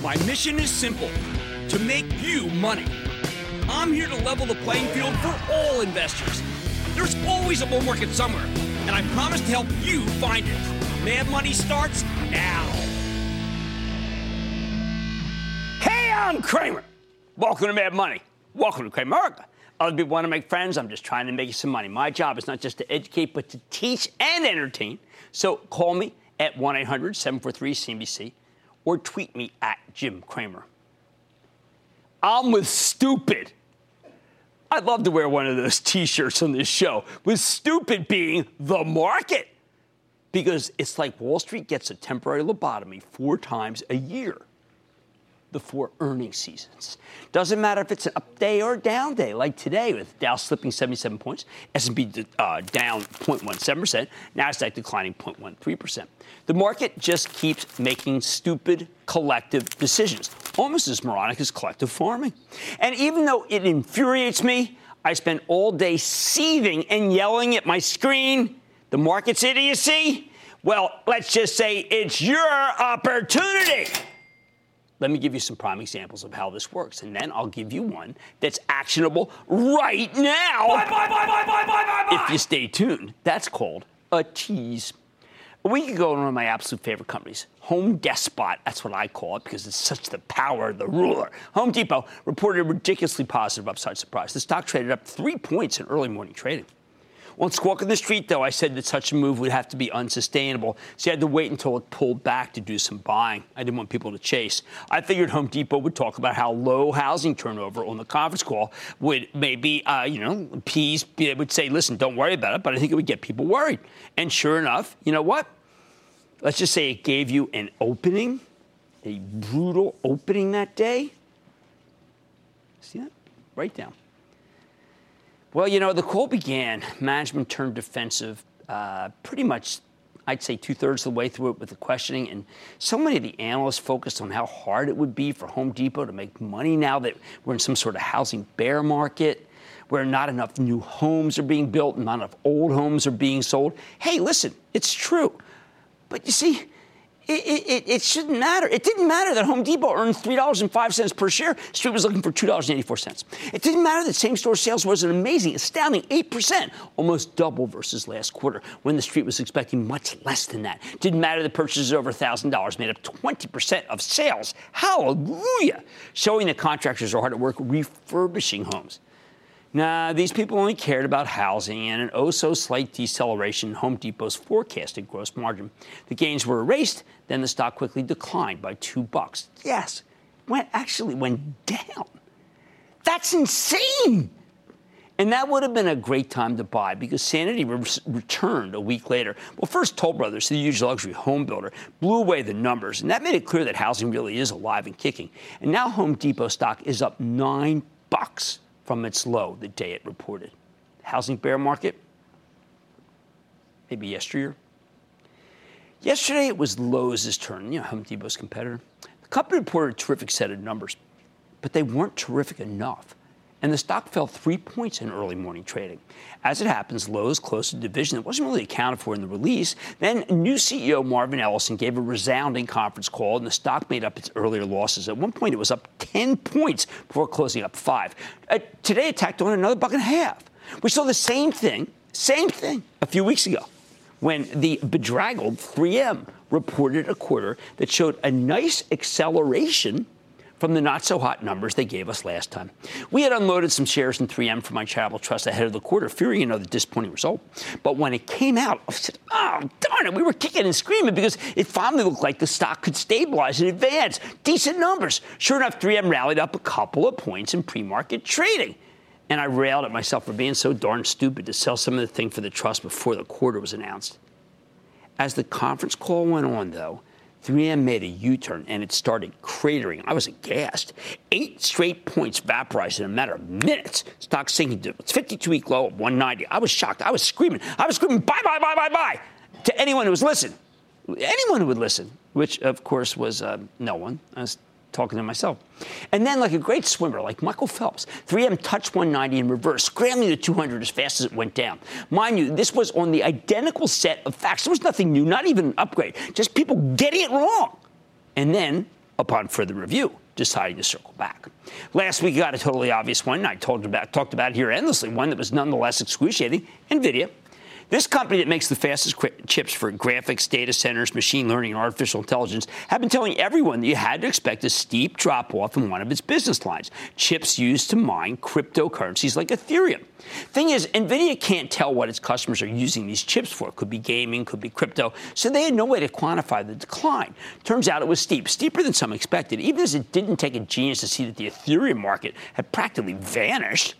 My mission is simple: to make you money. I'm here to level the playing field for all investors. There's always a bull market somewhere, and I promise to help you find it. Mad Money starts now. Hey, I'm Cramer. Welcome to Mad Money. Welcome to Cramerica. Other people want to make friends. I'm just trying to make you some money. My job is not just to educate, but to teach and entertain. So call me at 1 800 743 CNBC or tweet me at Jim Cramer. I'm with stupid. I'd love to wear one of those t shirts on this show, with stupid being the market. Because it's like Wall Street gets a temporary lobotomy four times a year the four earnings seasons. Doesn't matter if it's an up day or a down day, like today with Dow slipping 77 points, S&P uh, down 0.17%, Nasdaq declining 0.13%. The market just keeps making stupid collective decisions, almost as moronic as collective farming. And even though it infuriates me, I spend all day seething and yelling at my screen. The market's idiocy. Well, let's just say it's your opportunity. Let me give you some prime examples of how this works, and then I'll give you one that's actionable right now. Bye, bye, bye, if you stay tuned, that's called a tease. A week ago, one of my absolute favorite companies, Home Despot, that's what I call it because it's such the power of the ruler. Home Depot reported a ridiculously positive upside surprise. The stock traded up three points in early morning trading. On Squawk in the Street, though, I said that such a move would have to be unsustainable, so you had to wait until it pulled back to do some buying. I didn't want people to chase. I figured Home Depot would talk about how low housing turnover on the conference call would maybe, uh, you know, appease, would say, listen, don't worry about it, but I think it would get people worried. And sure enough, you know what? Let's just say it gave you an opening, a brutal opening that day. See that? Right down. Well, you know, the call began. Management turned defensive uh, pretty much, I'd say, two thirds of the way through it with the questioning. And so many of the analysts focused on how hard it would be for Home Depot to make money now that we're in some sort of housing bear market where not enough new homes are being built and not enough old homes are being sold. Hey, listen, it's true. But you see, it, it, it, shouldn't matter. It didn't matter that Home Depot earned $3.05 per share. Street was looking for $2.84. It didn't matter that same store sales was an amazing, astounding 8%, almost double versus last quarter when the Street was expecting much less than that. Didn't matter that purchases over $1,000 made up 20% of sales. Hallelujah! Showing that contractors are hard at work refurbishing homes. Nah, these people only cared about housing and an oh so slight deceleration in Home Depot's forecasted gross margin. The gains were erased, then the stock quickly declined by two bucks. Yes, went actually went down. That's insane. And that would have been a great time to buy because Sanity re- returned a week later. Well, first, Toll Brothers, the huge luxury home builder, blew away the numbers, and that made it clear that housing really is alive and kicking. And now Home Depot stock is up nine bucks from its low the day it reported. Housing bear market, maybe yesteryear. Yesterday it was Lowe's turn, you know, Home Depot's competitor. The company reported a terrific set of numbers, but they weren't terrific enough and the stock fell three points in early morning trading. As it happens, Lowe's closed a division that wasn't really accounted for in the release. Then new CEO Marvin Ellison gave a resounding conference call, and the stock made up its earlier losses. At one point, it was up 10 points before closing up five. Uh, today, it tacked on another buck and a half. We saw the same thing, same thing, a few weeks ago when the bedraggled 3M reported a quarter that showed a nice acceleration from the not so hot numbers they gave us last time. We had unloaded some shares in 3M for my charitable trust ahead of the quarter, fearing another disappointing result. But when it came out, I said, oh, darn it, we were kicking and screaming because it finally looked like the stock could stabilize and advance. Decent numbers. Sure enough, 3M rallied up a couple of points in pre market trading. And I railed at myself for being so darn stupid to sell some of the thing for the trust before the quarter was announced. As the conference call went on, though, 3M made a U turn and it started cratering. I was aghast. Eight straight points vaporized in a matter of minutes. Stock sinking to its 52 week low of 190. I was shocked. I was screaming. I was screaming, bye, bye, bye, bye, bye, to anyone who was listening. Anyone who would listen, which of course was uh, no one. I was talking to myself. And then, like a great swimmer, like Michael Phelps, 3M touched 190 in reverse, scrambling to 200 as fast as it went down. Mind you, this was on the identical set of facts. There was nothing new, not even an upgrade, just people getting it wrong. And then, upon further review, deciding to circle back. Last week, got a totally obvious one. I told about, talked about it here endlessly, one that was nonetheless excruciating NVIDIA. This company that makes the fastest chips for graphics, data centers, machine learning, and artificial intelligence have been telling everyone that you had to expect a steep drop off in one of its business lines chips used to mine cryptocurrencies like Ethereum. Thing is, NVIDIA can't tell what its customers are using these chips for. It could be gaming, could be crypto, so they had no way to quantify the decline. Turns out it was steep, steeper than some expected, even as it didn't take a genius to see that the Ethereum market had practically vanished.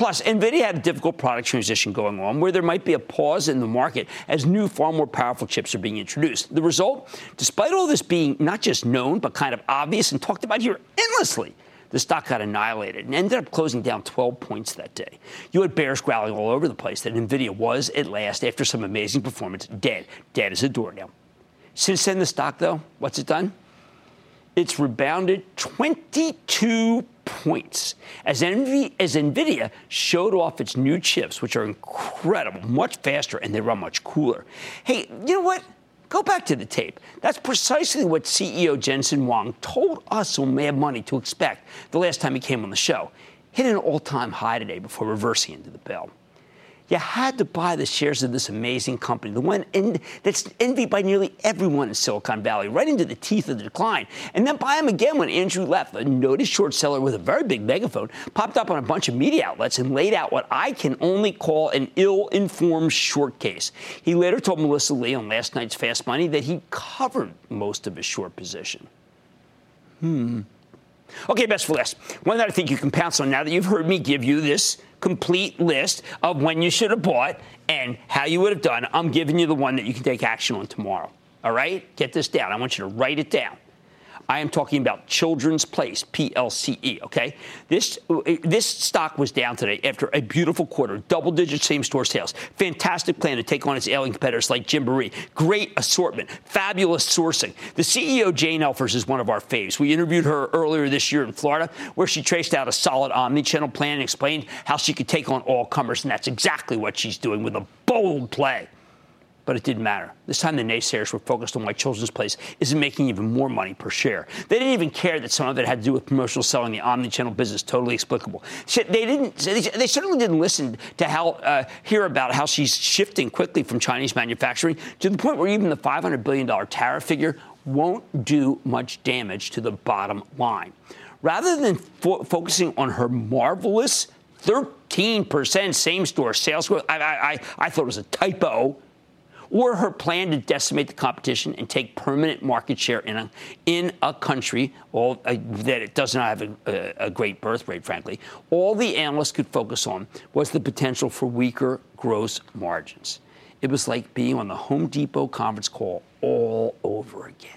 Plus, NVIDIA had a difficult product transition going on where there might be a pause in the market as new, far more powerful chips are being introduced. The result, despite all this being not just known, but kind of obvious and talked about here endlessly, the stock got annihilated and ended up closing down 12 points that day. You had bears growling all over the place that NVIDIA was, at last, after some amazing performance, dead. Dead as a doornail. Since then, the stock, though, what's it done? It's rebounded 22 points as, NV, as NVIDIA showed off its new chips, which are incredible, much faster, and they run much cooler. Hey, you know what? Go back to the tape. That's precisely what CEO Jensen Huang told us on Mad Money to expect the last time he came on the show. Hit an all time high today before reversing into the bell. You had to buy the shares of this amazing company, the one in, that's envied by nearly everyone in Silicon Valley, right into the teeth of the decline. And then buy them again when Andrew Left. A noted short seller with a very big megaphone popped up on a bunch of media outlets and laid out what I can only call an ill informed short case. He later told Melissa Lee on last night's Fast Money that he covered most of his short position. Hmm. Okay, best for last. One that I think you can pounce on now that you've heard me give you this complete list of when you should have bought and how you would have done. I'm giving you the one that you can take action on tomorrow. All right? Get this down. I want you to write it down. I am talking about Children's Place, PLCE, okay? This, this stock was down today after a beautiful quarter, double digit same store sales. Fantastic plan to take on its ailing competitors like Gymboree. Great assortment, fabulous sourcing. The CEO, Jane Elfers, is one of our faves. We interviewed her earlier this year in Florida, where she traced out a solid omni channel plan and explained how she could take on all comers, and that's exactly what she's doing with a bold play but it didn't matter. This time the naysayers were focused on why Children's Place isn't making even more money per share. They didn't even care that some of it had to do with promotional selling, the omni-channel business, totally explicable. They didn't. They certainly didn't listen to how uh, hear about how she's shifting quickly from Chinese manufacturing to the point where even the 500 billion dollar tariff figure won't do much damage to the bottom line. Rather than fo- focusing on her marvelous 13% same store sales growth, I, I, I, I thought it was a typo or her plan to decimate the competition and take permanent market share in a, in a country all, uh, that it does not have a, a, a great birth rate, frankly. All the analysts could focus on was the potential for weaker gross margins. It was like being on the Home Depot conference call all over again.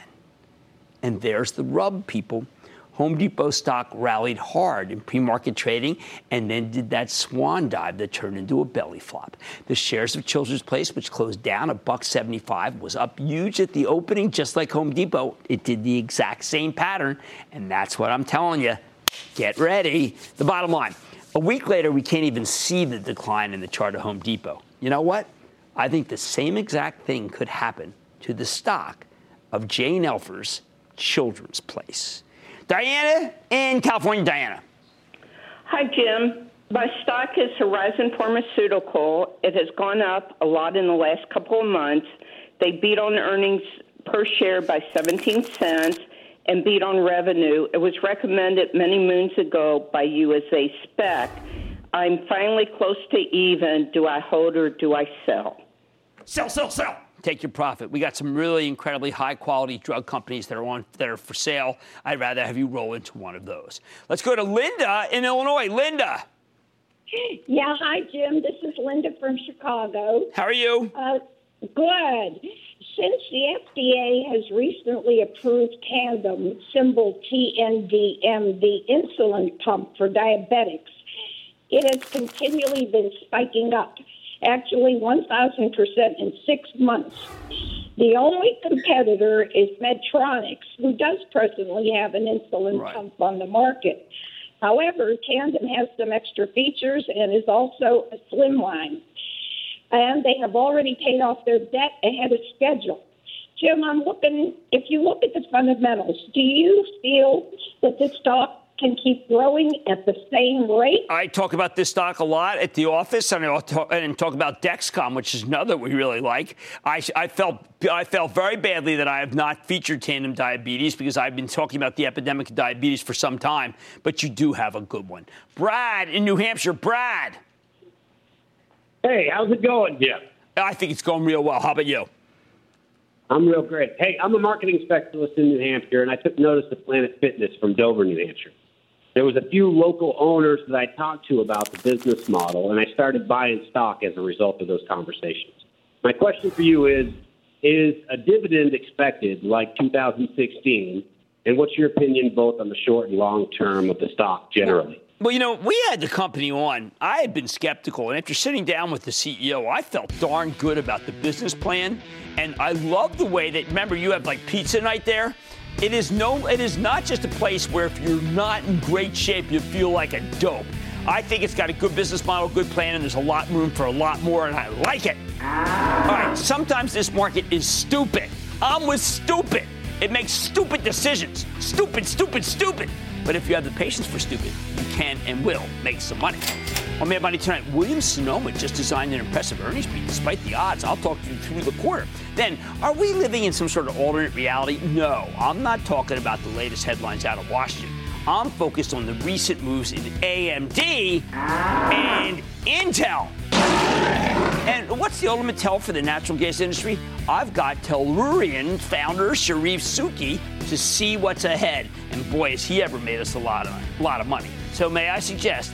And there's the rub, people. Home Depot stock rallied hard in pre market trading and then did that swan dive that turned into a belly flop. The shares of Children's Place, which closed down a buck 75, was up huge at the opening, just like Home Depot. It did the exact same pattern, and that's what I'm telling you. Get ready. The bottom line a week later, we can't even see the decline in the chart of Home Depot. You know what? I think the same exact thing could happen to the stock of Jane Elfer's Children's Place. Diana in California. Diana. Hi, Jim. My stock is Horizon Pharmaceutical. It has gone up a lot in the last couple of months. They beat on earnings per share by 17 cents and beat on revenue. It was recommended many moons ago by you as a spec. I'm finally close to even. Do I hold or do I sell? Sell, sell, sell take your profit. We got some really incredibly high quality drug companies that are on that are for sale. I'd rather have you roll into one of those. Let's go to Linda in Illinois. Linda. Yeah, hi Jim. This is Linda from Chicago. How are you? Uh, good. Since the FDA has recently approved Tandem, symbol TNDM, the insulin pump for diabetics, it has continually been spiking up, actually 1,000% in six months. The only competitor is Medtronic, who does presently have an insulin right. pump on the market. However, Tandem has some extra features and is also a slimline. And they have already paid off their debt ahead of schedule. Jim, I'm looking, if you look at the fundamentals, do you feel that this stock can keep growing at the same rate? I talk about this stock a lot at the office, and I talk, and talk about Dexcom, which is another we really like. I, I felt I felt very badly that I have not featured tandem diabetes because I've been talking about the epidemic of diabetes for some time. But you do have a good one, Brad in New Hampshire. Brad. Hey, how's it going, Jim? I think it's going real well. How about you? I'm real great. Hey, I'm a marketing specialist in New Hampshire, and I took notice of Planet Fitness from Dover, New Hampshire there was a few local owners that I talked to about the business model, and I started buying stock as a result of those conversations. My question for you is: Is a dividend expected like 2016? And what's your opinion both on the short and long term of the stock generally? Well, you know, we had the company on. I had been skeptical, and after sitting down with the CEO, I felt darn good about the business plan. And I love the way that. Remember, you have like pizza night there. It is no, it is not just a place where if you're not in great shape, you feel like a dope. I think it's got a good business model, good plan, and there's a lot room for a lot more, and I like it. All right, sometimes this market is stupid. I'm with stupid. It makes stupid decisions. Stupid, stupid, stupid. But if you have the patience for stupid, you can and will make some money. On Mad Money tonight, Williams Sonoma just designed an impressive earnings beat despite the odds. I'll talk to you through the quarter. Then, are we living in some sort of alternate reality? No, I'm not talking about the latest headlines out of Washington. I'm focused on the recent moves in AMD and Intel. And what's the ultimate tell for the natural gas industry? I've got Tellurian founder Charif Souki to see what's ahead. And boy, has he ever made us a lot of, a lot of money. So may I suggest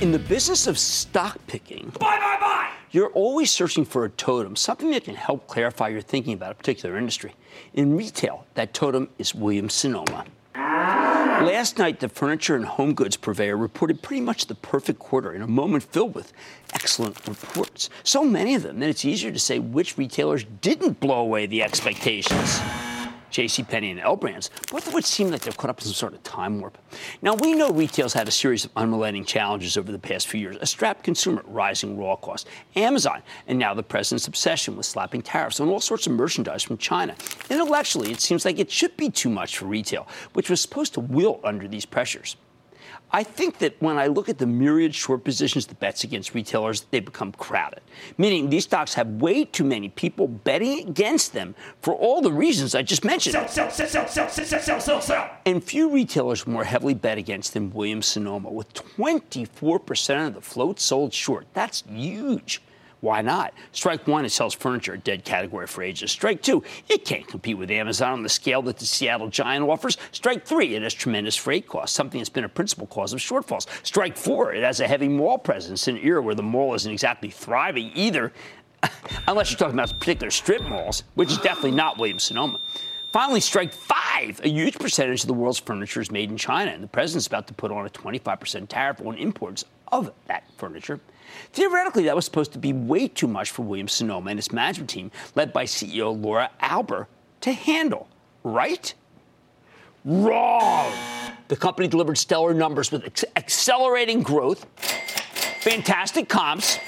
In the business of stock picking, buy, buy, buy, you're always searching for a totem, something that can help clarify your thinking about a particular industry. In retail, that totem is Williams Sonoma. Last night, the furniture and home goods purveyor reported pretty much the perfect quarter in a moment filled with excellent reports. So many of them that it's easier to say which retailers didn't blow away the expectations. JCPenney and L Brands, both of which seem like they've caught up in some sort of time warp. Now, we know retail's had a series of unrelenting challenges over the past few years a strapped consumer, rising raw costs, Amazon, and now the president's obsession with slapping tariffs on all sorts of merchandise from China. Intellectually, it seems like it should be too much for retail, which was supposed to wilt under these pressures. I think that when I look at the myriad short positions, the bets against retailers, they become crowded. Meaning these stocks have way too many people betting against them for all the reasons I just mentioned. Sell, sell, sell, sell, sell, sell, sell, sell, sell. And few retailers more heavily bet against than Williams Sonoma, with 24% of the float sold short. That's huge. Why not? Strike one, it sells furniture, a dead category for ages. Strike two, it can't compete with Amazon on the scale that the Seattle Giant offers. Strike three, it has tremendous freight costs, something that's been a principal cause of shortfalls. Strike four, it has a heavy mall presence in an era where the mall isn't exactly thriving either, unless you're talking about particular strip malls, which is definitely not Williams Sonoma. Finally, strike five. A huge percentage of the world's furniture is made in China, and the president's about to put on a 25% tariff on imports of that furniture. Theoretically, that was supposed to be way too much for Williams Sonoma and its management team, led by CEO Laura Alber, to handle, right? Wrong. The company delivered stellar numbers with accelerating growth, fantastic comps,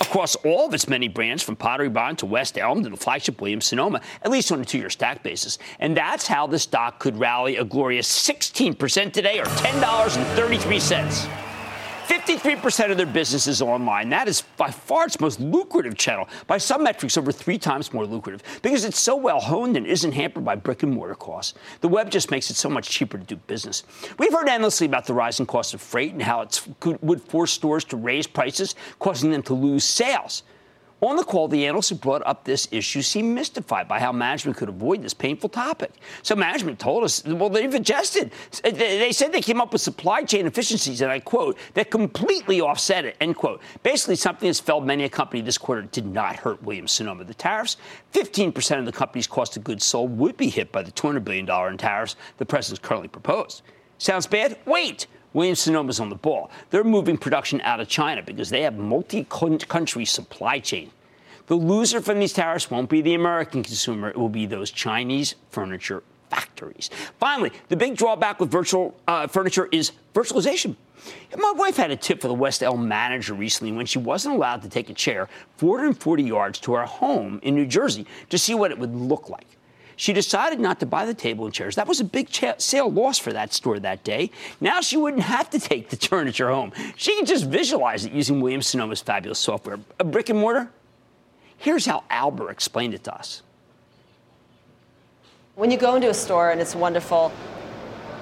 across all of its many brands, from Pottery Barn to West Elm to the flagship Williams Sonoma, at least on a two year stack basis. And that's how the stock could rally a glorious 16% today or $10.33. 53% of their business is online. That is by far its most lucrative channel. By some metrics, over three times more lucrative because it's so well honed and isn't hampered by brick and mortar costs. The web just makes it so much cheaper to do business. We've heard endlessly about the rising cost of freight and how it would force stores to raise prices, causing them to lose sales. On the call, the analysts who brought up this issue seemed mystified by how management could avoid this painful topic. So management told us, well, they've adjusted. They said they came up with supply chain efficiencies, and I quote, that completely offset it, end quote. Basically, something that's felt many a company this quarter did not hurt Williams Sonoma. The tariffs, 15% of the company's cost of goods sold would be hit by the $200 billion in tariffs the president's currently proposed. Sounds bad? Wait. Williams Sonoma's on the ball. They're moving production out of China because they have multi-country supply chain. The loser from these tariffs won't be the American consumer, it will be those Chinese furniture factories. Finally, the big drawback with virtual uh, furniture is virtualization. My wife had a tip for the West Elm manager recently when she wasn't allowed to take a chair 440 yards to her home in New Jersey to see what it would look like. She decided not to buy the table and chairs. That was a big cha- sale loss for that store that day. Now she wouldn't have to take the furniture home. She could just visualize it using Williams Sonoma's fabulous software. A brick and mortar? Here's how Alber explained it to us. When you go into a store and it's wonderful,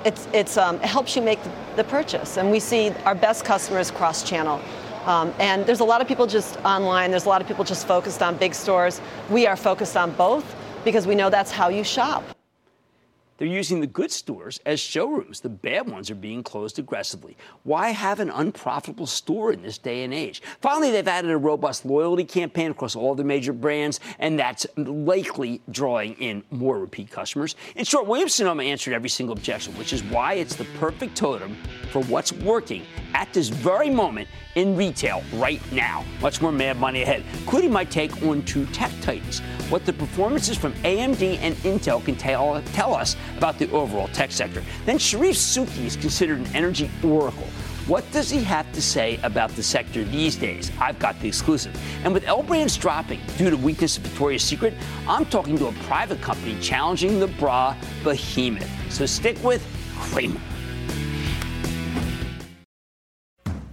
it's, it's, um, it helps you make the, the, purchase. And we see our best customers cross channel. Um, and there's a lot of people just online, there's a lot of people just focused on big stores. We are focused on both because we know that's how you shop. They're using the good stores as showrooms. The bad ones are being closed aggressively. Why have an unprofitable store in this day and age? Finally, they've added a robust loyalty campaign across all the major brands, and that's likely drawing in more repeat customers. In short, Williams Sonoma answered every single objection, which is why it's the perfect totem for what's working at this very moment in retail right now. Much more mad money ahead, including my take on two tech titans, what the performances from AMD and Intel can tell, tell us about the overall tech sector. Then Charif Souki is considered an energy oracle. What does he have to say about the sector these days? I've got the exclusive. And with L brands dropping due to weakness of Victoria's Secret, I'm talking to a private company challenging the bra behemoth. So stick with Cramer.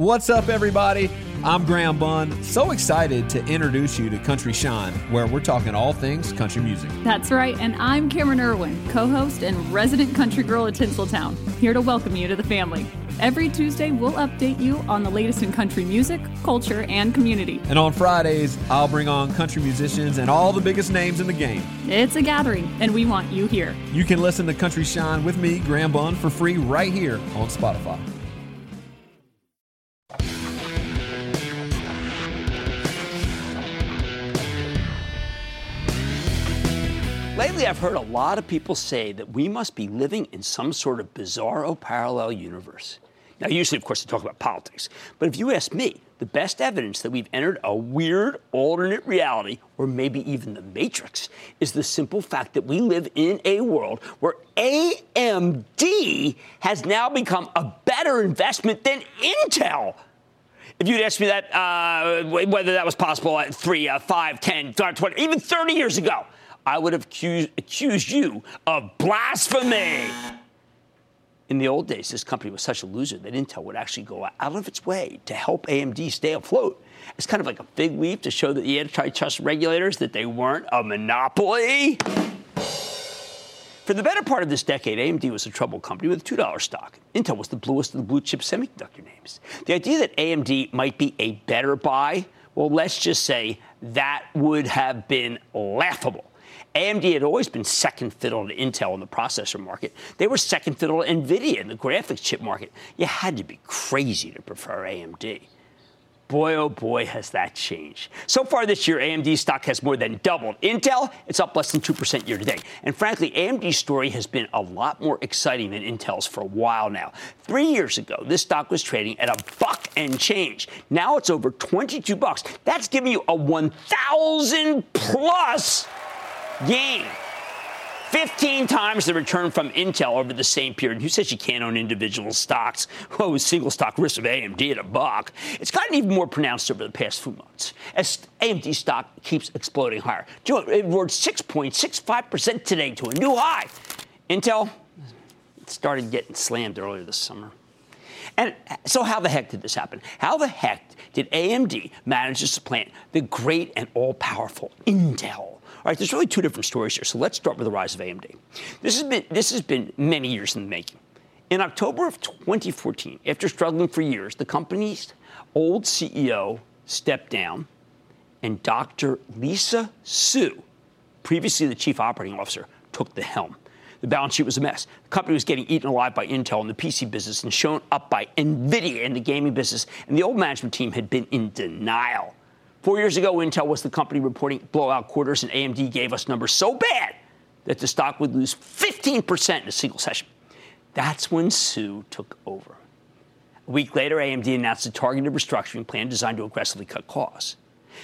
What's up, everybody? I'm Graham Bunn. So excited to introduce you to Country Shine, where we're talking all things country music. That's right, and I'm Cameron Irwin, co host and resident country girl at Tinseltown, here to welcome you to the family. Every Tuesday, we'll update you on the latest in country music, culture, and community. And on Fridays, I'll bring on country musicians and all the biggest names in the game. It's a gathering, and we want you here. You can listen to Country Shine with me, Graham Bunn, for free right here on Spotify. Lately, I've heard a lot of people say that we must be living in some sort of bizarro parallel universe. Now, usually, of course, they talk about politics. But if you ask me, the best evidence that we've entered a weird alternate reality, or maybe even the matrix, is the simple fact that we live in a world where AMD has now become a better investment than Intel. If you'd asked me that, uh, whether that was possible at 3, uh, 5, 10, 20, even 30 years ago, I would have accused, accused you of blasphemy. In the old days, this company was such a loser that Intel would actually go out of its way to help AMD stay afloat. It's kind of like a fig leaf to show that the antitrust regulators that they weren't a monopoly. For the better part of this decade, AMD was a troubled company with a $2 stock. Intel was the bluest of the blue chip semiconductor names. The idea that AMD might be a better buy, well, let's just say that would have been laughable. AMD had always been second fiddle to Intel in the processor market. They were second fiddle to NVIDIA in the graphics chip market. You had to be crazy to prefer AMD. boy, oh boy, has that changed. So far this year, AMD stock has more than doubled. Intel, it's up less than 2% year to date. And frankly, AMD's story has been a lot more exciting than Intel's for a while now. Three years ago, this stock was trading at a buck and change. Now it's over 22 bucks. That's giving you a 1,000 plus gain. 15 times the return from Intel over the same period. Who says you can't own individual stocks? Oh, single stock risk of AMD at a buck. It's gotten even more pronounced over the past few months as AMD stock keeps exploding higher. It roared 6.65% today to a new high. Intel started getting slammed earlier this summer. And so, how the heck did this happen? How the heck did AMD manage to supplant the great and all powerful Intel? All right, there's really two different stories here. So let's start with the rise of AMD. This has been this has been many years in the making. In October of 2014, after struggling for years, the company's old CEO stepped down, and Dr. Lisa Su, previously the chief operating officer, took the helm. The balance sheet was a mess. The company was getting eaten alive by Intel in the PC business and shown up by Nvidia in the gaming business, and the old management team had been in denial. Four years ago, Intel was the company reporting blowout quarters, and AMD gave us numbers so bad that the stock would lose 15% in a single session. That's when Su took over. A week later, AMD announced a targeted restructuring plan designed to aggressively cut costs.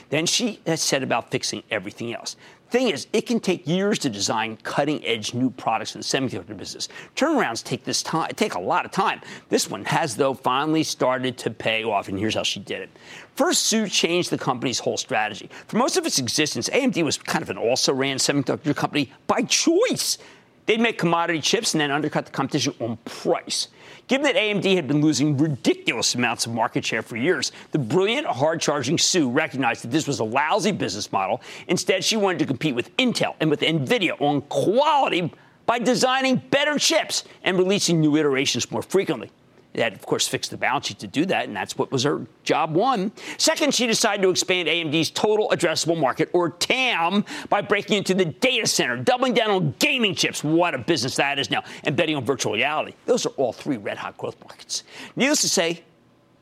Then she said about fixing everything else. Thing is, it can take years to design cutting-edge new products in the semiconductor business. Turnarounds take this time, take a lot of time. This one has, though, finally started to pay off, and here's how she did it. First, Su changed the company's whole strategy. For most of its existence, AMD was kind of an also-ran semiconductor company by choice. They'd make commodity chips and then undercut the competition on price. Given that AMD had been losing ridiculous amounts of market share for years, the brilliant, hard charging Su recognized that this was a lousy business model. Instead, she wanted to compete with Intel and with NVIDIA on quality by designing better chips and releasing new iterations more frequently. That, of course, fixed the balance sheet to do that, and that's what was her job one. Second, she decided to expand AMD's total addressable market, or TAM, by breaking into the data center, doubling down on gaming chips. What a business that is now, and betting on virtual reality. Those are all three red hot growth markets. Needless to say,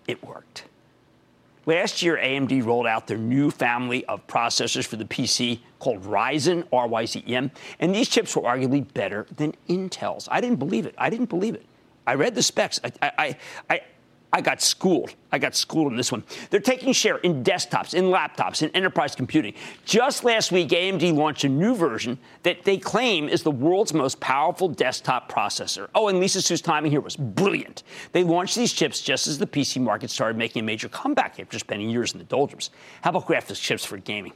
it worked. Last year, AMD rolled out their new family of processors for the PC called Ryzen, R Y Z E M, and these chips were arguably better than Intel's. I didn't believe it. I didn't believe it. I read the specs. I, I, I, I got schooled. I got schooled on this one. They're taking share in desktops, in laptops, in enterprise computing. Just last week, AMD launched a new version that they claim is the world's most powerful desktop processor. Oh, and Lisa Su's timing here was brilliant. They launched these chips just as the PC market started making a major comeback after spending years in the doldrums. How about graphics chips for gaming?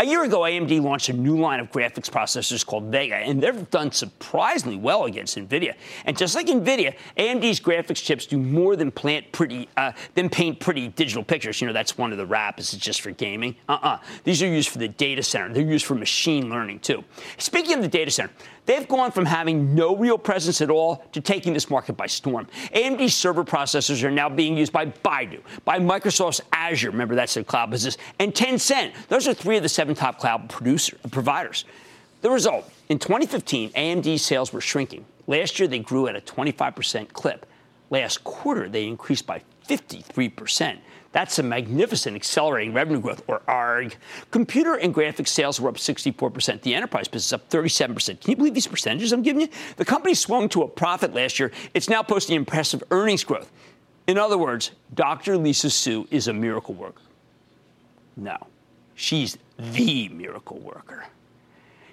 A year ago, AMD launched a new line of graphics processors called Vega, and they've done surprisingly well against NVIDIA. And just like NVIDIA, AMD's graphics chips do more than plant pretty, uh, than paint pretty digital pictures. You know, that's one of the wraps. It's just for gaming. Uh-uh. These are used for the data center. They're used for machine learning too. Speaking of the data center, They've gone from having no real presence at all to taking this market by storm. AMD server processors are now being used by Baidu, by Microsoft's Azure, remember that's their cloud business, and Tencent. Those are three of the seven top cloud producer, providers. The result in 2015, AMD sales were shrinking. Last year, they grew at a 25% clip. Last quarter, they increased by 53%. That's a magnificent accelerating revenue growth, or ARG. Computer and graphics sales were up 64%. The enterprise business up 37%. Can you believe these percentages I'm giving you? The company swung to a profit last year. It's now posting impressive earnings growth. In other words, Dr. Lisa Su is a miracle worker. No, she's the miracle worker.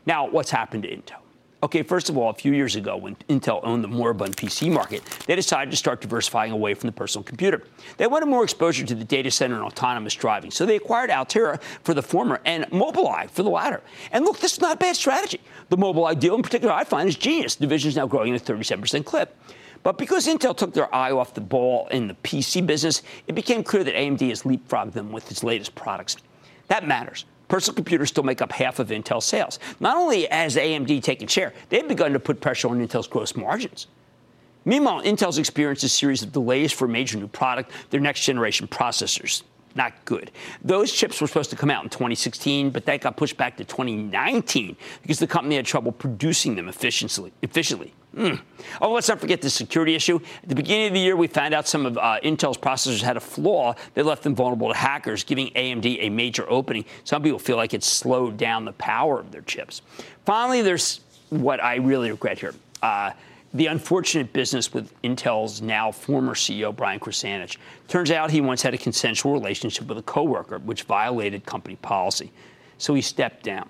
Now, what's happened to Intel? Okay, first of all, a few years ago, when Intel owned the moribund PC market, they decided to start diversifying away from the personal computer. They wanted more exposure to the data center and autonomous driving, so they acquired Altera for the former and Mobileye for the latter. And look, this is not a bad strategy. The Mobileye deal, in particular, I find is genius. The division is now growing at a 37% clip. But because Intel took their eye off the ball in the PC business, it became clear that AMD has leapfrogged them with its latest products. That matters personal computers still make up half of Intel's sales. Not only has AMD taken share, they've begun to put pressure on Intel's gross margins. Meanwhile, Intel's experienced a series of delays for major new product, their next generation processors. Not good. Those chips were supposed to come out in 2016, but that got pushed back to 2019 because the company had trouble producing them efficiently. efficiently. Mm. Oh, let's not forget the security issue. At the beginning of the year, we found out some of uh, Intel's processors had a flaw that left them vulnerable to hackers, giving AMD a major opening. Some people feel like it slowed down the power of their chips. Finally, there's what I really regret here. Uh, the unfortunate business with Intel's now former CEO, Brian Krzanich. Turns out he once had a consensual relationship with a coworker, which violated company policy. So he stepped down.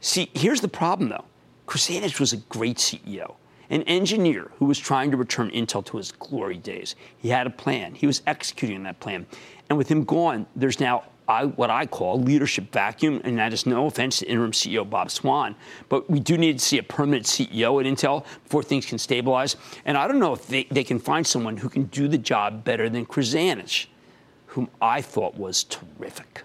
See, here's the problem, though. Krzanich was a great CEO, an engineer who was trying to return Intel to his glory days. He had a plan. He was executing that plan. And with him gone, there's now I, what I call leadership vacuum, and that is no offense to interim CEO Bob Swan, but we do need to see a permanent CEO at Intel before things can stabilize. And I don't know if they, they can find someone who can do the job better than Krzanich, whom I thought was terrific.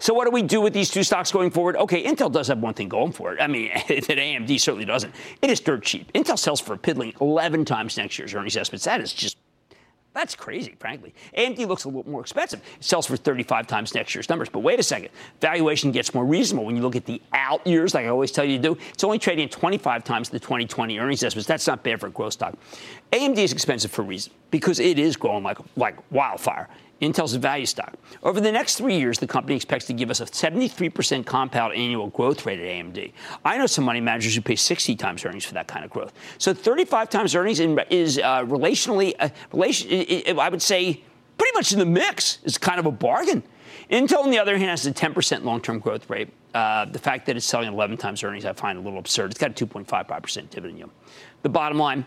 So what do we do with these two stocks going forward? Okay, Intel does have one thing going for it. I mean, that AMD certainly doesn't. It is dirt cheap. Intel sells for a piddling 11 times next year's earnings estimates. That is just that's crazy, frankly. AMD looks a little more expensive. It sells for 35 times next year's numbers. But wait a second. Valuation gets more reasonable when you look at the out years, like I always tell you to do. It's only trading at 25 times the 2020 earnings estimates. That's not bad for a growth stock. AMD is expensive for a reason because it is growing like, like wildfire. Intel's a value stock. Over the next three years, the company expects to give us a 73% compound annual growth rate at AMD. I know some money managers who pay 60 times earnings for that kind of growth. So 35 times earnings is uh, relationally, uh, relation, I would say, pretty much in the mix. It's kind of a bargain. Intel, on the other hand, has a 10% long-term growth rate. Uh, the fact that it's selling 11 times earnings, I find a little absurd. It's got a 2.55% dividend yield. The bottom line,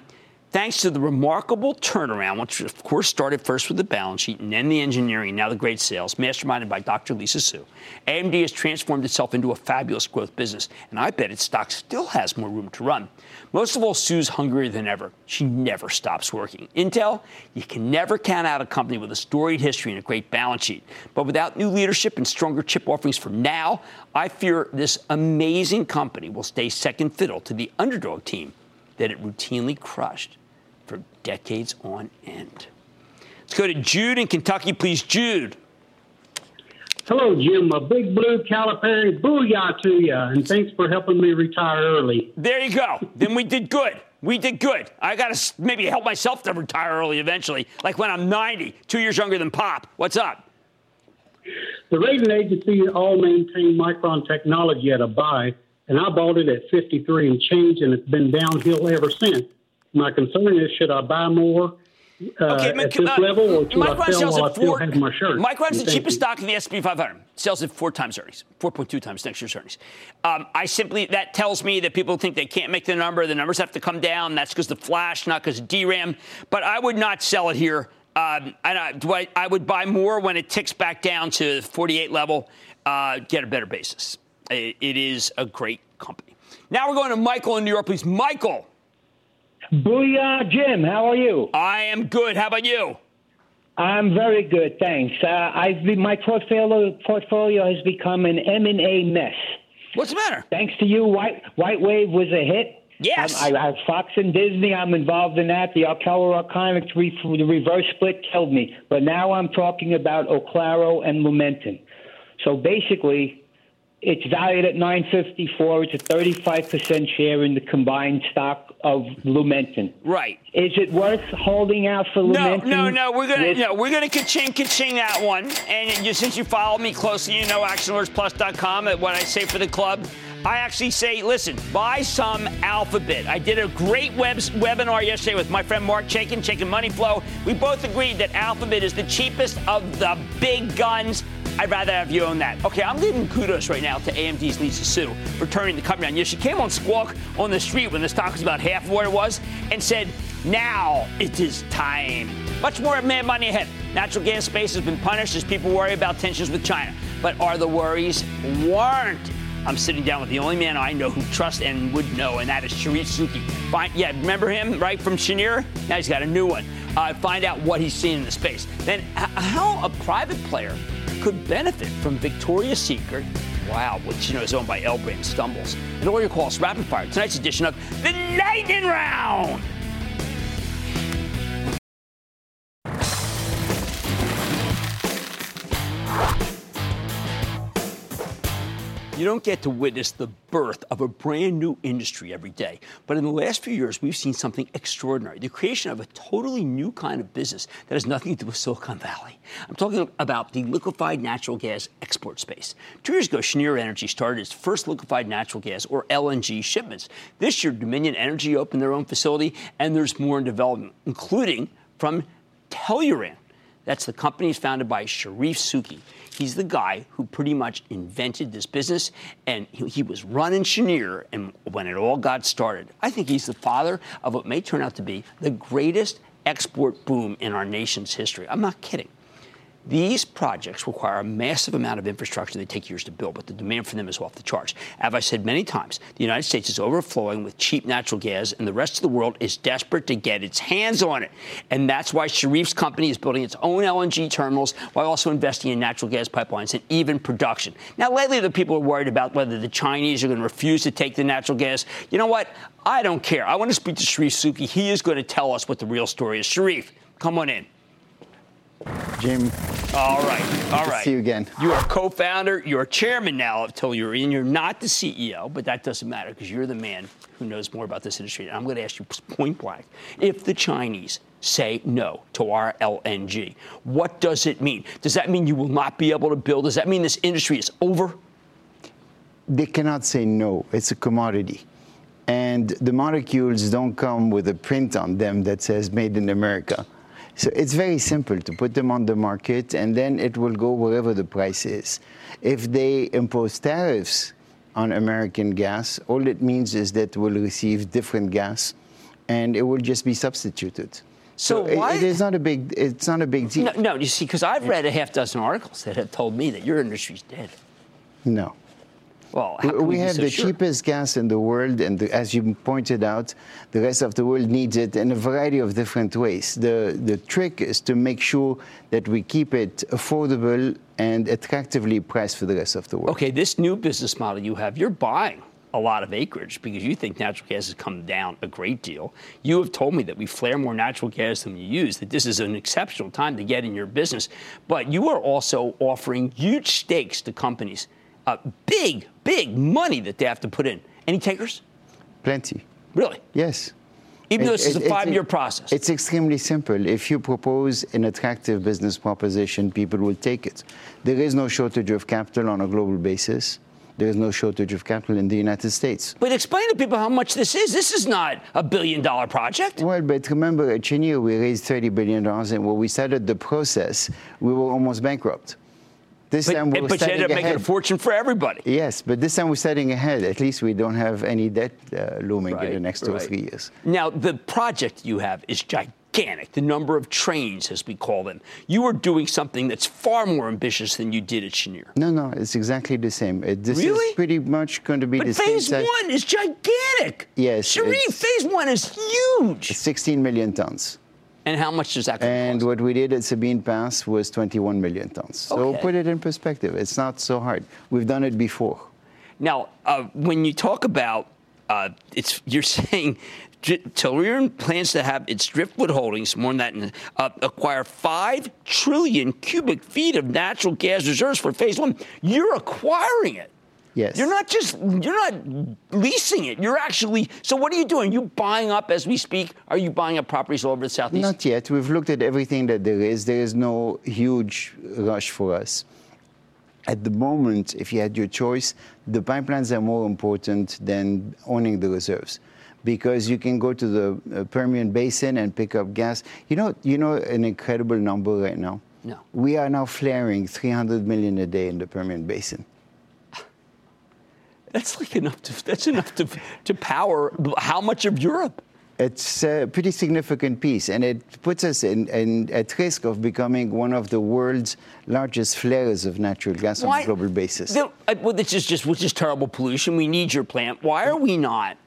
Thanks to the remarkable turnaround, which of course started first with the balance sheet and then the engineering, now the great sales, masterminded by Dr. Lisa Su, AMD has transformed itself into a fabulous growth business, and I bet its stock still has more room to run. Most of all, Su's hungrier than ever. She never stops working. Intel, you can never count out a company with a storied history and a great balance sheet. But without new leadership and stronger chip offerings for now, I fear this amazing company will stay second fiddle to the underdog team that it routinely crushed for decades on end. Let's go to Jude in Kentucky, please. Jude. Hello, Jim. A big blue Calipari booyah to you, and thanks for helping me retire early. There you go. then we did good. We did good. I got to maybe help myself to retire early eventually, like when I'm 90, two years younger than Pop. What's up? The rating agency all maintain Micron technology at a buy, and I bought it at 53 and change, and it's been downhill ever since. My concern is, should I buy more uh, okay, at this uh, level, or should I sell while I still have my shirt? The cheapest stock in the S&P 500. Sells at four times earnings, 4.2 times next year's earnings. Um, I simply that tells me that people think they can't make the number. The numbers have to come down. That's because the flash, not because of DRAM. But I would not sell it here. Um, and I, I, I, would buy more when it ticks back down to the 48 level. Uh, get a better basis. it, it is a great company. Now we're going to Michael in New York, please. Michael. Booyah, Jim. How are you? I am good. How about you? I'm very good, thanks. Uh, I've been, my portfolio portfolio has become an M and A mess. What's the matter? Thanks to you, White White Wave was a hit. Yes. Um, I, have Fox and Disney. I'm involved in that. The Alcala Archivics, the reverse split killed me. But now I'm talking about Oclaro and Lumentum. So basically, it's valued at 954. It's a 35% share in the combined stock of Lumentum. Right. Is it worth holding out for Lumentum? No, no, no. We're gonna no, we're gonna ka-ching, ka-ching that one. And you, since you follow me closely, you know ActionAlertsPlus.com at what I say for the club. I actually say, listen, buy some Alphabet. I did a great web, webinar yesterday with my friend Mark Chaikin, Chaikin Money Flow. We both agreed that Alphabet is the cheapest of the big guns I'd rather have you own that. Okay, I'm giving kudos right now to AMD's Lisa Su for turning the company on. Yeah, she came on Squawk on the street when the stock was about half of what it was and said, now it is time. Much more mad money ahead. Natural gas space has been punished as people worry about tensions with China. But are the worries warranted? I'm sitting down with the only man I know who trusts and would know, and that is Charif Souki. Find, yeah, remember him, right, from Cheniere? Now he's got a new one. Uh, find out what he's seeing in the space. Then, how a private player could benefit from Victoria's Secret, wow, which you know is owned by L Brand Stumbles. And all your calls rapid fire. Tonight's edition of the Lightning Round. You don't get to witness the birth of a brand new industry every day. But in the last few years, we've seen something extraordinary the creation of a totally new kind of business that has nothing to do with Silicon Valley. I'm talking about the liquefied natural gas export space. Two years ago, Cheniere Energy started its first liquefied natural gas, or LNG, shipments. This year, Dominion Energy opened their own facility, and there's more in development, including from Tellurian. That's the company founded by Charif Souki. He's the guy who pretty much invented this business, and he, he was running Cheniere and when it all got started. I think he's the father of what may turn out to be the greatest export boom in our nation's history. I'm not kidding. These projects require a massive amount of infrastructure. They take years to build, but the demand for them is off the charts. As I've said many times, the United States is overflowing with cheap natural gas, and the rest of the world is desperate to get its hands on it. And that's why Charif's company is building its own LNG terminals while also investing in natural gas pipelines and even production. Now, lately, the people are worried about whether the Chinese are going to refuse to take the natural gas. You know what? I don't care. I want to speak to Charif Souki. He is going to tell us what the real story is. Charif, come on in. Jim. All right. All right. see you again. You are co-founder. You're chairman now of Tellurian. You're not the CEO, but that doesn't matter because you're the man who knows more about this industry. And I'm going to ask you point blank: If the Chinese say no to our LNG, what does it mean? Does that mean you will not be able to build? Does that mean this industry is over? They cannot say no. It's a commodity. And the molecules don't come with a print on them that says made in America. So it's very simple to put them on the market and then it will go wherever the price is. If they impose tariffs on American gas, all it means is that we'll receive different gas and it will just be substituted. So, it- why? it is not a big it's not a big deal. no, no, you see, because I've read a half dozen articles that have told me that your industry's dead. No. Well, We, we have so the sure? cheapest gas in the world, and the, as you pointed out, the rest of the world needs it in a variety of different ways. The, the trick is to make sure that we keep it affordable and attractively priced for the rest of the world. Okay, this new business model you have, you're buying a lot of acreage because you think natural gas has come down a great deal. You have told me that we flare more natural gas than we use, that this is an exceptional time to get in your business. But you are also offering huge stakes to companies, uh, big, big money that they have to put in. Any takers? Plenty. Really? Yes. Even though It- this is a it- five year process. It's extremely simple. If you propose an attractive business proposition, people will take it. There is no shortage of capital on a global basis. There is no shortage of capital in the United States. But explain to people how much this is. This is not a billion dollar project. Well, but remember, at Cheniere, we raised $30 billion, and when we started the process, we were almost bankrupt. This But, time we're but you ended up making a fortune for everybody. Yes, but this time we're setting ahead. At least we don't have any debt uh, looming in the next two or three years. Now, the project you have is gigantic, the number of trains, as we call them. You are doing something that's far more ambitious than you did at Cheniere. No, no, it's exactly the same. It, this Really? is pretty much going to be But the same phase one is gigantic. Yes, it's- phase one is huge. 16 million tons. And how much does that cost? And what we did at Sabine Pass was 21 million tons. So put it in perspective. It's not so hard. We've done it before. Now, uh, when you talk about uh, it's, you're saying Tellurian plans to have its Driftwood Holdings, more than that, uh, acquire five trillion cubic feet of natural gas reserves for phase one. You're acquiring it. Yes. You're not just you're not leasing it. You're actually. So what are you doing? Are you buying up as we speak? Are you buying up properties all over the southeast? Not yet. We've looked at everything that there is. There is no huge rush for us. At the moment, if you had your choice, the pipelines are more important than owning the reserves. Because you can go to the uh, Permian Basin and pick up gas. You know, you know an incredible number right now? No. We are now flaring 300 million a day in the Permian Basin. That's like enough to. That's enough to to power how much of Europe? It's a pretty significant piece, and it puts us in, in, at risk of becoming one of the world's largest flares of natural gas on a global basis. The- uh, well, this is just which is terrible pollution. We need your plant. Why are we not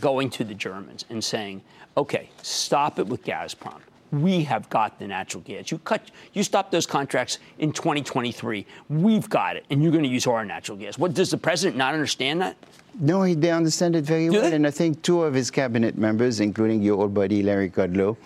going to the Germans and saying, okay, stop it with Gazprom. We have got the natural gas. You cut, you stop those contracts in 2023. We've got it, and you're going to use our natural gas. What does the president not understand that? No, he, they understand it very well, they? and I think two of his cabinet members, including your old buddy Larry Kudlow,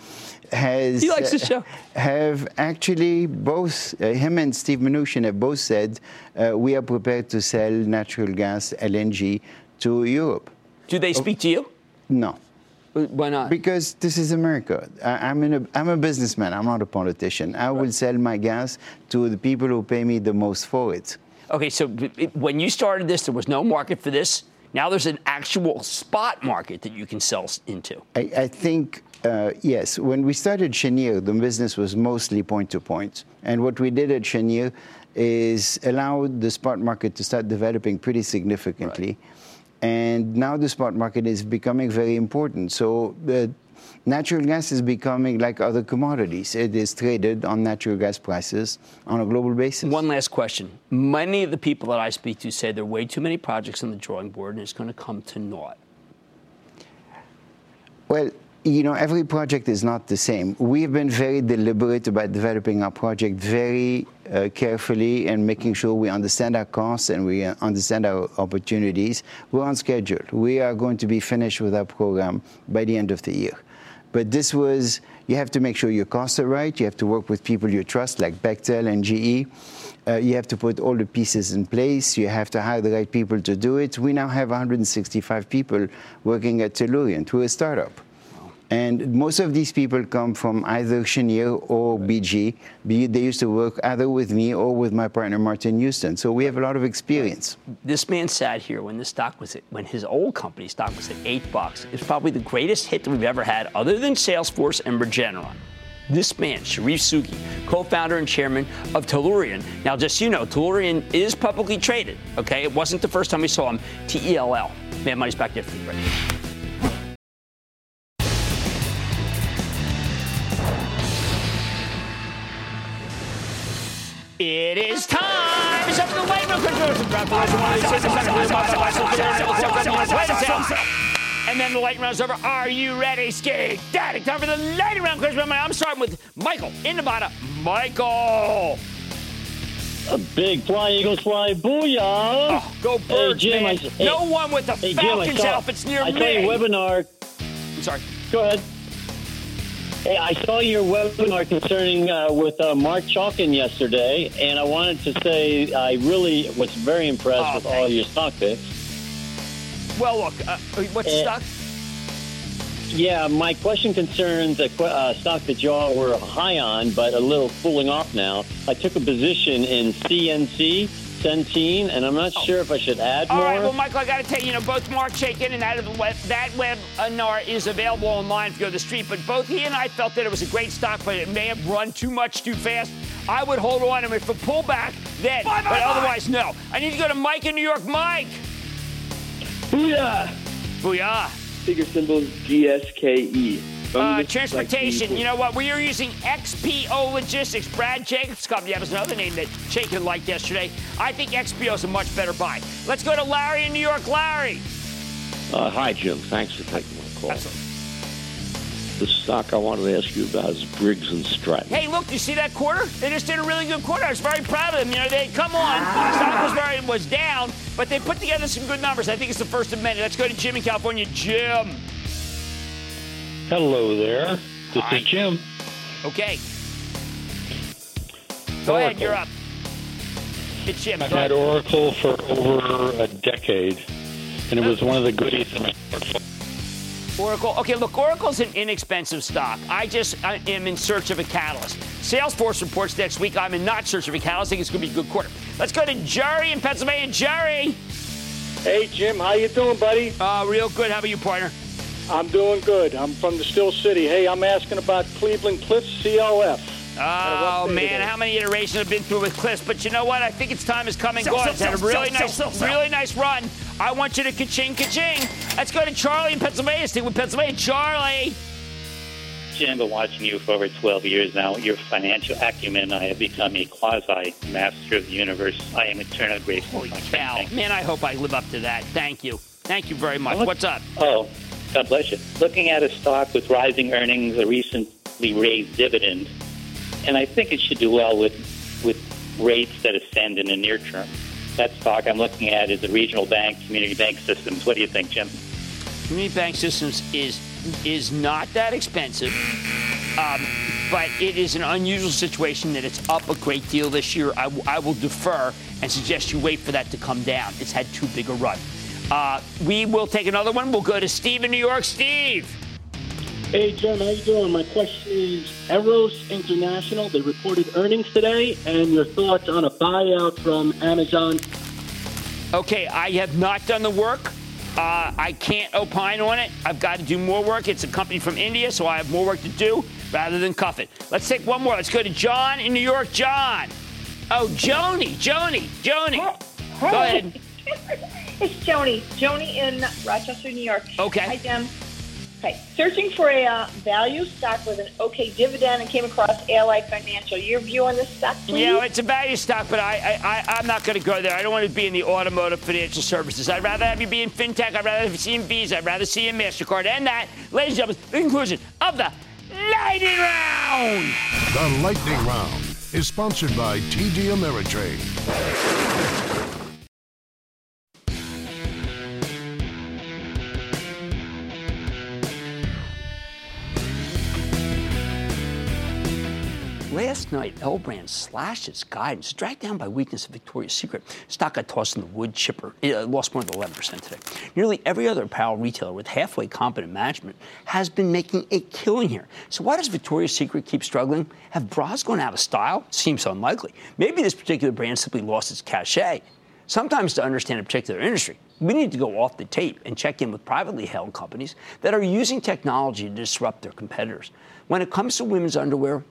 has he likes the show. Uh, have actually both uh, him and Steve Mnuchin have both said uh, we are prepared to sell natural gas LNG to Europe. Do they speak to you? No. Why not? Because this is America. I, am a, I'm a businessman. I'm not a politician. I right. will sell my gas to the people who pay me the most for it. Okay, so when you started this, there was no market for this. Now there's an actual spot market that you can sell into. I, I think uh, yes, when we started Cheniere, the business was mostly point to point. And what we did at Cheniere is allow the spot market to start developing pretty significantly. Right. And now the spot market is becoming very important. So uh, natural gas is becoming like other commodities. It is traded on natural gas prices on a global basis. One last question. Many of the people that I speak to say there are way too many projects on the drawing board and it's going to come to naught. Well, you know, every project is not the same. We've been very deliberate about developing our project very uh, carefully and making sure we understand our costs and we understand our opportunities. We're on schedule. We are going to be finished with our program by the end of the year. But this was, you have to make sure your costs are right. You have to work with people you trust, like Bechtel and GE. Uh, you have to put all the pieces in place. You have to hire the right people to do it. We now have 165 people working at Tellurian. We're a startup. And most of these people come from either Cheniere or BG. They used to work either with me or with my partner Martin Houston. So we have a lot of experience. This man sat here when the stock was at, when his old company stock was at eight bucks. It's probably the greatest hit that we've ever had, other than Salesforce and Regeneron. This man, Charif Souki, co-founder and chairman of Tellurian. Now, just so you know, Tellurian is publicly traded. Okay, it wasn't the first time we saw him. T E L L. Man, money's back there for you. Right? It is time. It's up to the weight room. And then the lightning round's over. Are you ready, Ski? Daddy, time for the lightning round quiz. I'm starting with Michael in Nevada. Michael. A big fly, Eagles fly, booyah! Oh, go birds, hey, Jim, man. I, hey, no one with the hey, Falcons Jim, saw, outfits near I me. I saw your webinar. I'm sorry. Go ahead. Hey, I saw your webinar concerning uh, with uh, Mark Chaikin yesterday, and I wanted to say I really was very impressed oh, with all your stock picks. Well, look, uh, what's and, stock? Yeah, my question concerns a uh, stock that y'all were high on, but a little cooling off now. I took a position in CNC Centene, and I'm not oh. sure if I should add All more. All right, well, Michael, I got to tell you, you know, both Mark Chaikin and that, that webinar uh, is available online if you go to the street, but both he and I felt that it was a great stock, but it may have run too much too fast. I would hold on to it for pullback then, bye, bye, but bye. otherwise, no. I need to go to Mike in New York. Mike! Booyah! Booyah! Figure symbol GSKE. Uh, transportation. You know what? We are using XPO Logistics. Brad Jacobs' company. That was another name that Chaikin liked yesterday. I think XPO is a much better buy. Let's go to Larry in New York. Larry. Uh, hi, Jim. Thanks for taking my call. Absolutely. The stock I wanted to ask you about is Briggs and Stratton. Hey, look, you see that quarter? They just did a really good quarter. I was very proud of them. You know, they come on. The stock was very was down, but they put together some good numbers. I think it's the first of many. Let's go to Jim in California. Jim. Hello there. This Hi. is Jim. Okay. Go Oracle. ahead, you're up. It's Jim. I've had Oracle for over a decade, and it was one of the goodies in my portfolio. Oracle. Okay, look, Oracle's an inexpensive stock. I just I am in search of a catalyst. Salesforce reports next week. I'm in not search of a catalyst. I think it's going to be a good quarter. Let's go to Jerry in Pennsylvania. Jerry. Hey, Jim. How you doing, buddy? Uh, real good. How about you, partner? I'm doing good. I'm from the Steel City. Hey, I'm asking about Cleveland Cliffs CLF. Oh man, how many iterations have been through with Cliffs? But you know what? I think its time is coming. and sell, gone. It's had a really sell, nice, sell, really nice run. I want you to ka-ching, ka-ching. Let's go to Charlie in Pennsylvania. Stick with Pennsylvania, Charlie. Jim, I've been watching you for over 12 years now. Your financial acumen, I have become a quasi master of the universe. I am eternally grateful. Holy cow. Man, I hope I live up to that. Thank you. Thank you very much. What's up? Oh, God bless you. Looking at a stock with rising earnings, a recently raised dividend, and I think it should do well with with rates that ascend in the near term. That stock I'm looking at is the regional bank, community bank systems. What do you think, Jim? Community bank systems is is not that expensive, um, but it is an unusual situation that it's up a great deal this year. I, w- I will defer and suggest you wait for that to come down. It's had too big a run. Uh, we will take another one. We'll go to Steve in New York. Steve. Hey, Jim, how you doing? My question is Eros International. They reported earnings today, and your thoughts on a buyout from Amazon. Okay, I have not done the work. Uh, I can't opine on it. I've got to do more work. It's a company from India, so I have more work to do rather than cuff it. Let's take one more. Let's go to John in New York. John. Oh, Joni, Joni, Joni. Go ahead. It's Joni. Joni in Rochester, New York. Okay. Hi, Jim. Okay. Searching for a uh, value stock with an okay dividend and came across Ally Financial. Your view on this stock, please? Yeah, it's a value stock, but I, I, I, I'm not going to go there. I don't want to be in the automotive financial services. I'd rather have you be in fintech. I'd rather see you in Visa. I'd rather see you in MasterCard. And that, ladies and gentlemen, the conclusion of the lightning round. The Lightning Round is sponsored by TD Ameritrade. Last night, L Brand slashed its guidance, dragged down by weakness of Victoria's Secret. Stock got tossed in the wood chipper. It uh, lost more than 11% today. Nearly every other apparel retailer with halfway competent management has been making a killing here. So why does Victoria's Secret keep struggling? Have bras gone out of style? Seems unlikely. Maybe this particular brand simply lost its cachet. Sometimes to understand a particular industry, we need to go off the tape and check in with privately held companies that are using technology to disrupt their competitors. When it comes to women's underwear,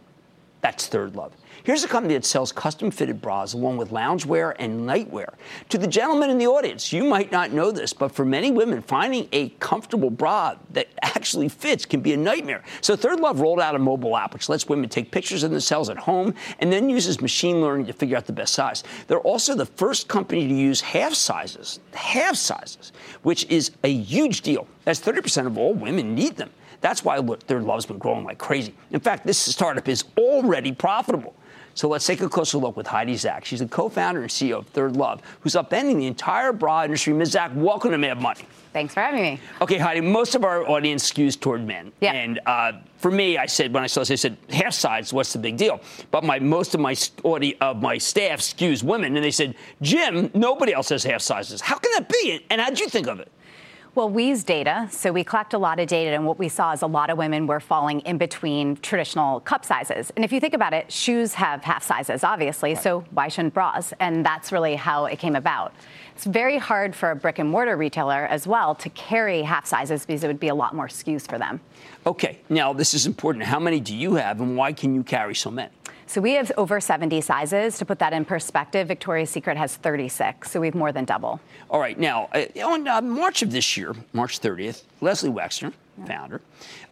that's Third Love. Here's a company that sells custom fitted bras along with loungewear and nightwear. To the gentlemen in the audience, you might not know this, but for many women, finding a comfortable bra that actually fits can be a nightmare. So Third Love rolled out a mobile app which lets women take pictures of themselves at home and then uses machine learning to figure out the best size. They're also the first company to use half sizes, half sizes, which is a huge deal, as 30% of all women need them. That's why Third Love's been growing like crazy. In fact, this startup is already profitable. So let's take a closer look with Heidi Zak. She's the co-founder and CEO of Third Love, who's upending the entire bra industry. Ms. Zak, welcome to Mad Money. Thanks for having me. Okay, Heidi, most of our audience skews toward men. Yeah. And uh, for me, I said, when I saw this, I said, half size, what's the big deal? But my most of my audience, of my staff skews women. And they said, Jim, nobody else has half sizes. How can that be? And how'd you think of it? Well, we use data, so we collect a lot of data, and what we saw is a lot of women were falling in between traditional cup sizes. And if you think about it, shoes have half sizes, obviously, right. so why shouldn't bras? And that's really how it came about. It's very hard for a brick and mortar retailer as well to carry half sizes because it would be a lot more SKUs for them. Okay, now this is important. How many do you have, and why can you carry so many? So we have over 70 sizes. To put that in perspective, Victoria's Secret has 36, so we have more than double. All right. Now, uh, on uh, March of this year, March 30th, Leslie Wexner, yeah. founder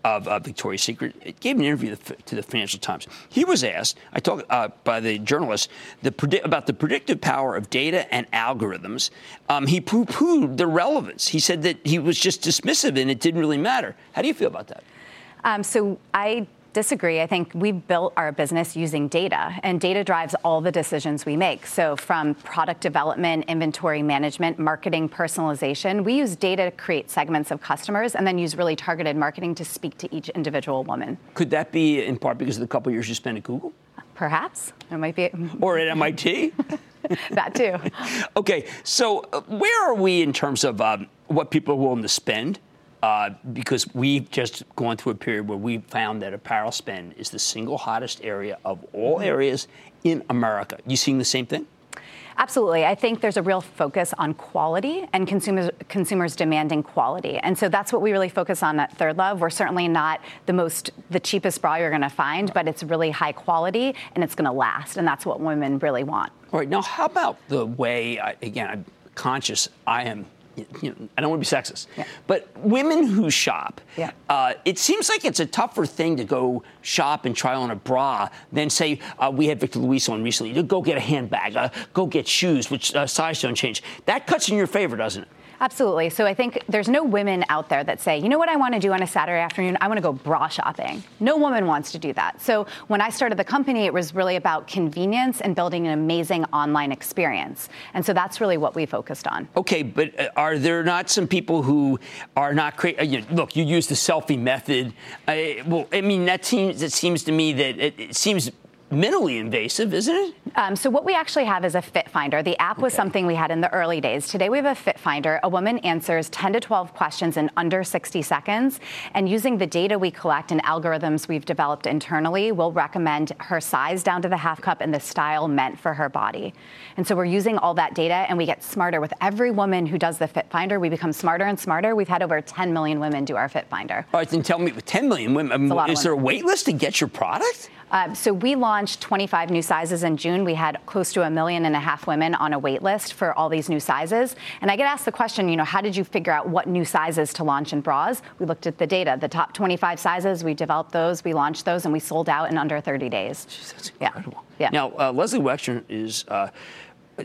of uh, Victoria's Secret, gave an interview to the Financial Times. He was asked, I talked uh, by the journalist, the predi- about the predictive power of data and algorithms. Um, he poo-pooed the relevance. He said that he was just dismissive and it didn't really matter. How do you feel about that? Um, so I disagree. I think we built our business using data, and data drives all the decisions we make. So, from product development, inventory management, marketing, personalization, we use data to create segments of customers and then use really targeted marketing to speak to each individual woman. Could that be in part because of the couple years you spent at Google? Perhaps. It might be. Or at MIT? that too. okay, so uh, where are we in terms of um, what people are willing to spend? Uh, because we've just gone through a period where we found that apparel spend is the single hottest area of all mm-hmm. areas in America. You seeing the same thing? Absolutely. I think there's a real focus on quality and consumers consumers demanding quality. And so that's what we really focus on at Third Love. We're certainly not the most the cheapest bra you're going to find, but it's really high quality and it's going to last and that's what women really want. All right. Now, how about the way again, I'm conscious I am you know, I don't want to be sexist, yeah. but women who shop, yeah. uh, it seems like it's a tougher thing to go shop and try on a bra than say uh, we had Victor Luis on recently. Go get a handbag, uh, go get shoes, which uh, size don't change. That cuts in your favor, doesn't it? Absolutely. So I think there's no women out there that say, you know what I want to do on a Saturday afternoon? I want to go bra shopping. No woman wants to do that. So when I started the company, it was really about convenience and building an amazing online experience. And so that's really what we focused on. Okay, but uh, are there not some people who are not crazy? Uh, look, you use the selfie method. I, well, I mean, that seems, it seems to me that it, it seems minimally invasive, isn't it? Um, so what we actually have is a Fit Finder. The app was something we had in the early days. Today we have a Fit Finder. A woman answers 10 to 12 questions in under 60 seconds, and using the data we collect and algorithms we've developed internally, we'll recommend her size down to the half cup and the style meant for her body. And so we're using all that data, and we get smarter with every woman who does the Fit Finder. We become smarter and smarter. We've had over 10 million women do our Fit Finder. All right, then tell me, with 10 million women, is there a wait list to get your product? Um, so we launched 25 new sizes in June. We had close to a million and a half women on a wait list for all these new sizes. And I get asked the question, you know, how did you figure out what new sizes to launch in bras? We looked at the data. The top 25 sizes, we developed those, we launched those, and we sold out in under 30 days. Jeez, that's incredible. Yeah. yeah. Now, uh, Leslie Wexner is. Uh,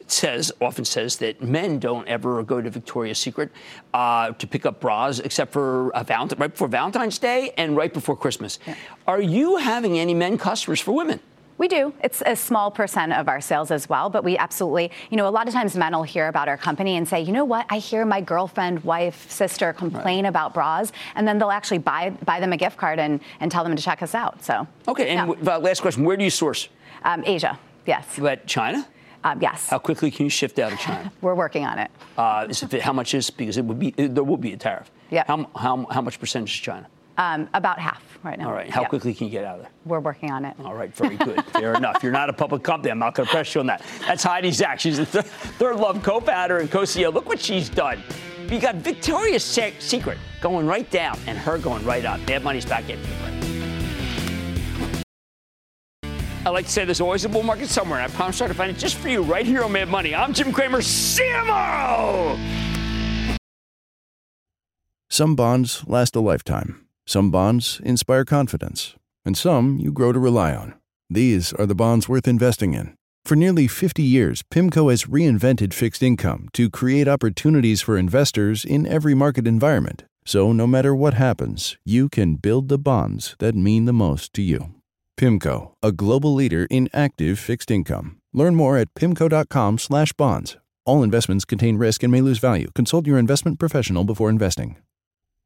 says often says that men don't ever go to Victoria's Secret uh, to pick up bras except for Valentine, right before Valentine's Day and right before Christmas. Yeah. Are you having any men customers for women? We do. It's a small percent of our sales as well, but we absolutely, you know, a lot of times men will hear about our company and say, you know what, I hear my girlfriend, wife, sister complain right. about bras, and then they'll actually buy buy them a gift card and, and tell them to check us out. So okay, and yeah. w- last question, where do you source? Um, Asia. Yes. But China? Um, yes. How quickly can you shift out of China? We're working on it. Uh, it, how much is because it would be there will be a tariff. Yeah. How, how, how much percentage is China? Um, about half right now. All right. How yep. quickly can you get out of there? We're working on it. All right. Very good. Fair enough. You're not a public company. I'm not going to press you on that. That's Heidi Zak. She's the th- third love co-founder and co-CEO. Look what she's done. You got Victoria's Secret going right down and her going right up. Mad Money's back in. I like to say there's always a bull market somewhere, and I promise to find it just for you right here on Mad Money. I'm Jim Cramer. See you tomorrow. Some bonds last a lifetime. Some bonds inspire confidence, and some you grow to rely on. These are the bonds worth investing in. For nearly 50 years, PIMCO has reinvented fixed income to create opportunities for investors in every market environment. So, no matter what happens, you can build the bonds that mean the most to you. PIMCO, a global leader in active fixed income. Learn more at pimco.com/bonds. All investments contain risk and may lose value. Consult your investment professional before investing.